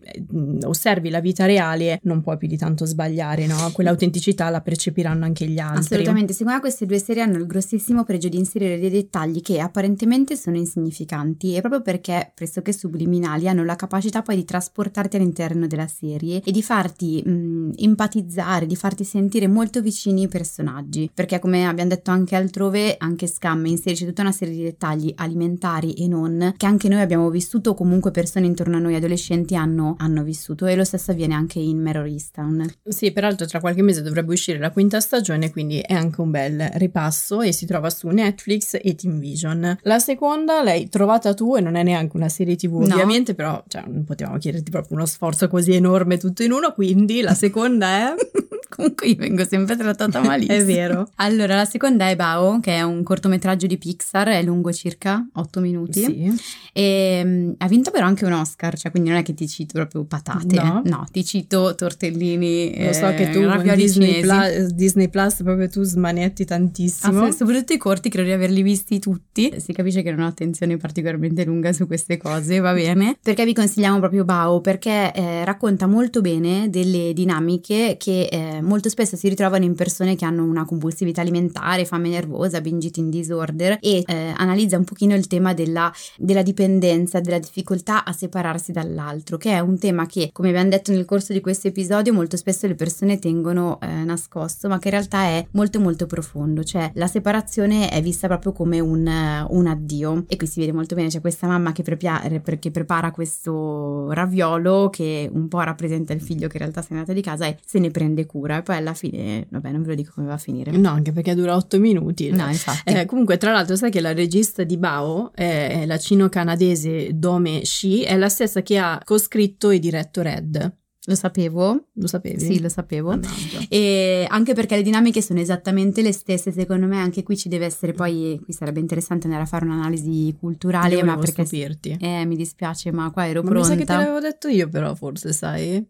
osservi la vita reale, non puoi più di tanto sbagliare, no? Quell'autenticità la percepiranno anche gli altri. Assolutamente, secondo me queste due serie hanno il grossissimo pregio di inserire dei dettagli che apparentemente sono insignificanti e proprio perché pressoché subliminali hanno la capacità poi di trasportarti all'interno della serie e di farti mh, empatizzare, di farti sentire molto vicini i personaggi, perché come abbiamo detto anche altrove, anche Scam inserisce tutta una serie di dettagli alimentari e non, che anche noi abbiamo vissuto o comunque persone intorno a noi adolescenti hanno, hanno vissuto e lo stesso avviene anche in Mero Easttown. Sì, peraltro tra qualche mese dovrebbe uscire la quinta stagione, quindi è anche un bel ripasso e si trova su Netflix e Team Vision. La seconda l'hai trovata tu e non è neanche una serie tv No. ovviamente, però cioè, non potevamo chiederti proprio uno sforzo così enorme tutto in uno, quindi la seconda è... [laughs] Comunque io vengo sempre trattata malissimo. [laughs] È vero. Allora, la seconda è Bao, che è un cortometraggio di Pixar, è lungo circa 8 minuti. Sì. E mm, ha vinto però anche un Oscar, cioè quindi non è che ti cito proprio patate, No. eh. no, ti cito tortellini, Lo so eh, che tu con Disney. Plus, Disney Plus proprio tu smanetti tantissimo. Ah, soprattutto i corti, credo di averli visti tutti. Si capisce che non ho attenzione particolarmente lunga su queste cose, va bene? Perché vi consigliamo proprio Bao? Perché eh, racconta molto bene delle dinamiche che eh, molto spesso si ritrovano in persone che hanno una compulsività alimentare, fame nervosa, binge eating disorder e eh, analizza un pochino il tema della, della dipendenza, della difficoltà a separarsi dall'altro, che è un tema che, come abbiamo detto nel corso di questo episodio, molto spesso le persone tengono eh, nascosto, ma che in realtà è molto molto profondo, cioè la separazione è vista proprio come un, eh, un addio e qui si vede molto bene, c'è questa mamma che, prepia- che prepara questo raviolo che un po' rappresenta il figlio che in realtà se n'è andato di casa e se ne prende cura e poi alla fine, vabbè non ve lo dico come va a finire. No, anche perché dura otto minuti. No, infatti. Eh, comunque, tra l'altro, sai che la regista di Bao, eh, la cino-canadese Dome Shi, è la stessa che ha coscritto e diretto Red. Lo sapevo? Lo sapevi? Sì, lo sapevo. Mannaggia. E anche perché le dinamiche sono esattamente le stesse, secondo me anche qui ci deve essere poi, qui sarebbe interessante andare a fare un'analisi culturale, Io ma perché... stupirti. Eh, mi dispiace, ma qua ero Ma mi sa pronta. che te l'avevo detto io, però, forse, sai?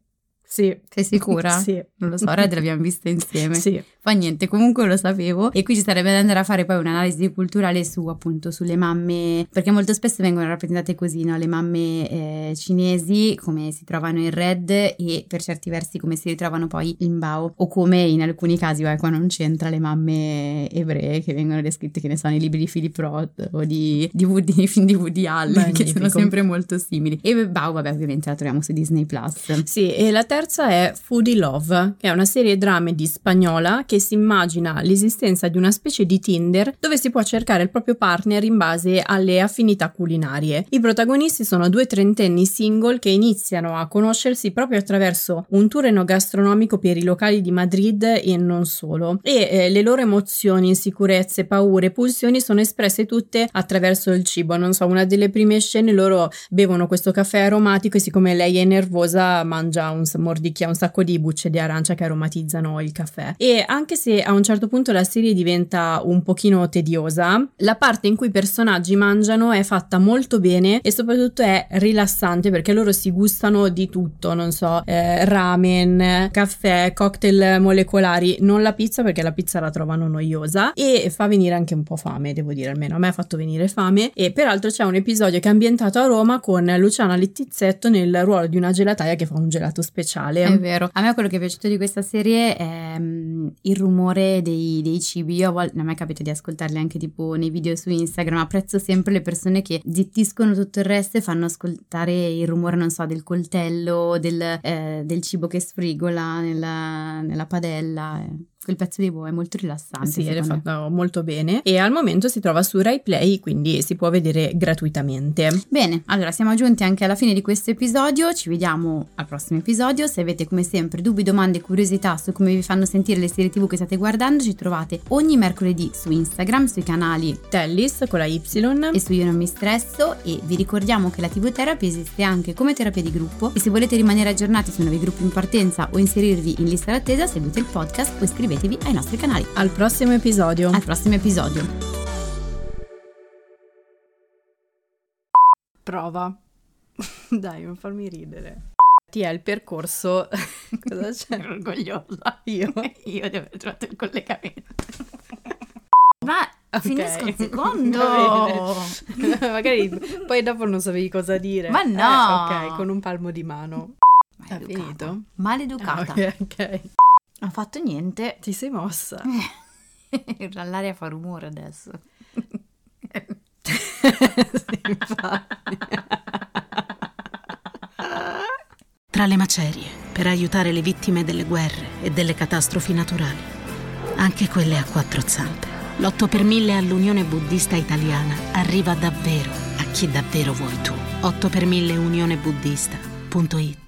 Sì. Sei sicura? [laughs] Sì. Non lo so, Red l'abbiamo vista insieme. Sì. Fa niente, comunque lo sapevo e qui ci sarebbe da andare a fare poi un'analisi culturale su appunto sulle mamme, perché molto spesso vengono rappresentate così, no? Le mamme eh, cinesi come si trovano in Red e per certi versi come si ritrovano poi in Bao o come in alcuni casi, vai, qua non c'entra, le mamme ebree che vengono descritte che ne so nei libri di Philip Roth o di, di, Woody, [laughs] nei film di Woody Allen che sono Magnifico. sempre molto simili. E Bao vabbè ovviamente la troviamo su Disney Plus. Sì, e la terza è Foodie Love, che è una serie dramedy spagnola che si immagina l'esistenza di una specie di Tinder dove si può cercare il proprio partner in base alle affinità culinarie. I protagonisti sono due trentenni single che iniziano a conoscersi proprio attraverso un tour enogastronomico per i locali di Madrid e non solo. E eh, le loro emozioni, insicurezze, paure, pulsioni sono espresse tutte attraverso il cibo. Non so, una delle prime scene loro bevono questo caffè aromatico e siccome lei è nervosa mangia un mordicchia un sacco di bucce di arancia che aromatizzano il caffè. E anche se a un certo punto la serie diventa un pochino tediosa, la parte in cui i personaggi mangiano è fatta molto bene e soprattutto è rilassante perché loro si gustano di tutto, non so, eh, ramen, caffè, cocktail molecolari, non la pizza perché la pizza la trovano noiosa e fa venire anche un po' fame, devo dire, almeno a me ha fatto venire fame e peraltro c'è un episodio che è ambientato a Roma con Luciana Littizzetto nel ruolo di una gelataia che fa un gelato speciale. È vero. A me quello che è piaciuto di questa serie è mm, il rumore dei, dei cibi. Io a volte, a me capita di ascoltarli anche tipo nei video su Instagram. Apprezzo sempre le persone che zittiscono tutto il resto e fanno ascoltare il rumore, non so, del coltello, del, eh, del cibo che sfrigola nella, nella padella. eh. Quel pezzo di boh è molto rilassante. Sì, me. fatto molto bene e al momento si trova su Rai Play, quindi si può vedere gratuitamente. Bene, allora siamo giunti anche alla fine di questo episodio, ci vediamo al prossimo episodio, se avete come sempre dubbi, domande, curiosità su come vi fanno sentire le serie tv che state guardando ci trovate ogni mercoledì su Instagram, sui canali Tellis con la Y. e su Io non mi stresso e vi ricordiamo che la TV Therapy esiste anche come terapia di gruppo e se volete rimanere aggiornati su nuovi gruppi in partenza o inserirvi in lista d'attesa seguite il podcast o iscrivetevi ai nostri canali. Al prossimo episodio. Al prossimo episodio. Prova. [laughs] Dai, non farmi ridere. Ti è il percorso. [laughs] Cosa c'è? orgogliosa. Io? [laughs] Io devo aver trovato il collegamento. Ma Finisco il secondo. Magari poi dopo non sapevi cosa dire. Ma no. Eh, ok, con un palmo di mano. È Maleducata. finito? Maleducata. Ah, ok, ok. Ho fatto niente. Ti sei mossa. [laughs] L'aria fa rumore adesso. [laughs] Tra le macerie, per aiutare le vittime delle guerre e delle catastrofi naturali, anche quelle a quattro zampe. L'8 per 1000 all'Unione Buddista Italiana arriva davvero a chi davvero vuoi tu. 8 per 1000 unionebuddista.it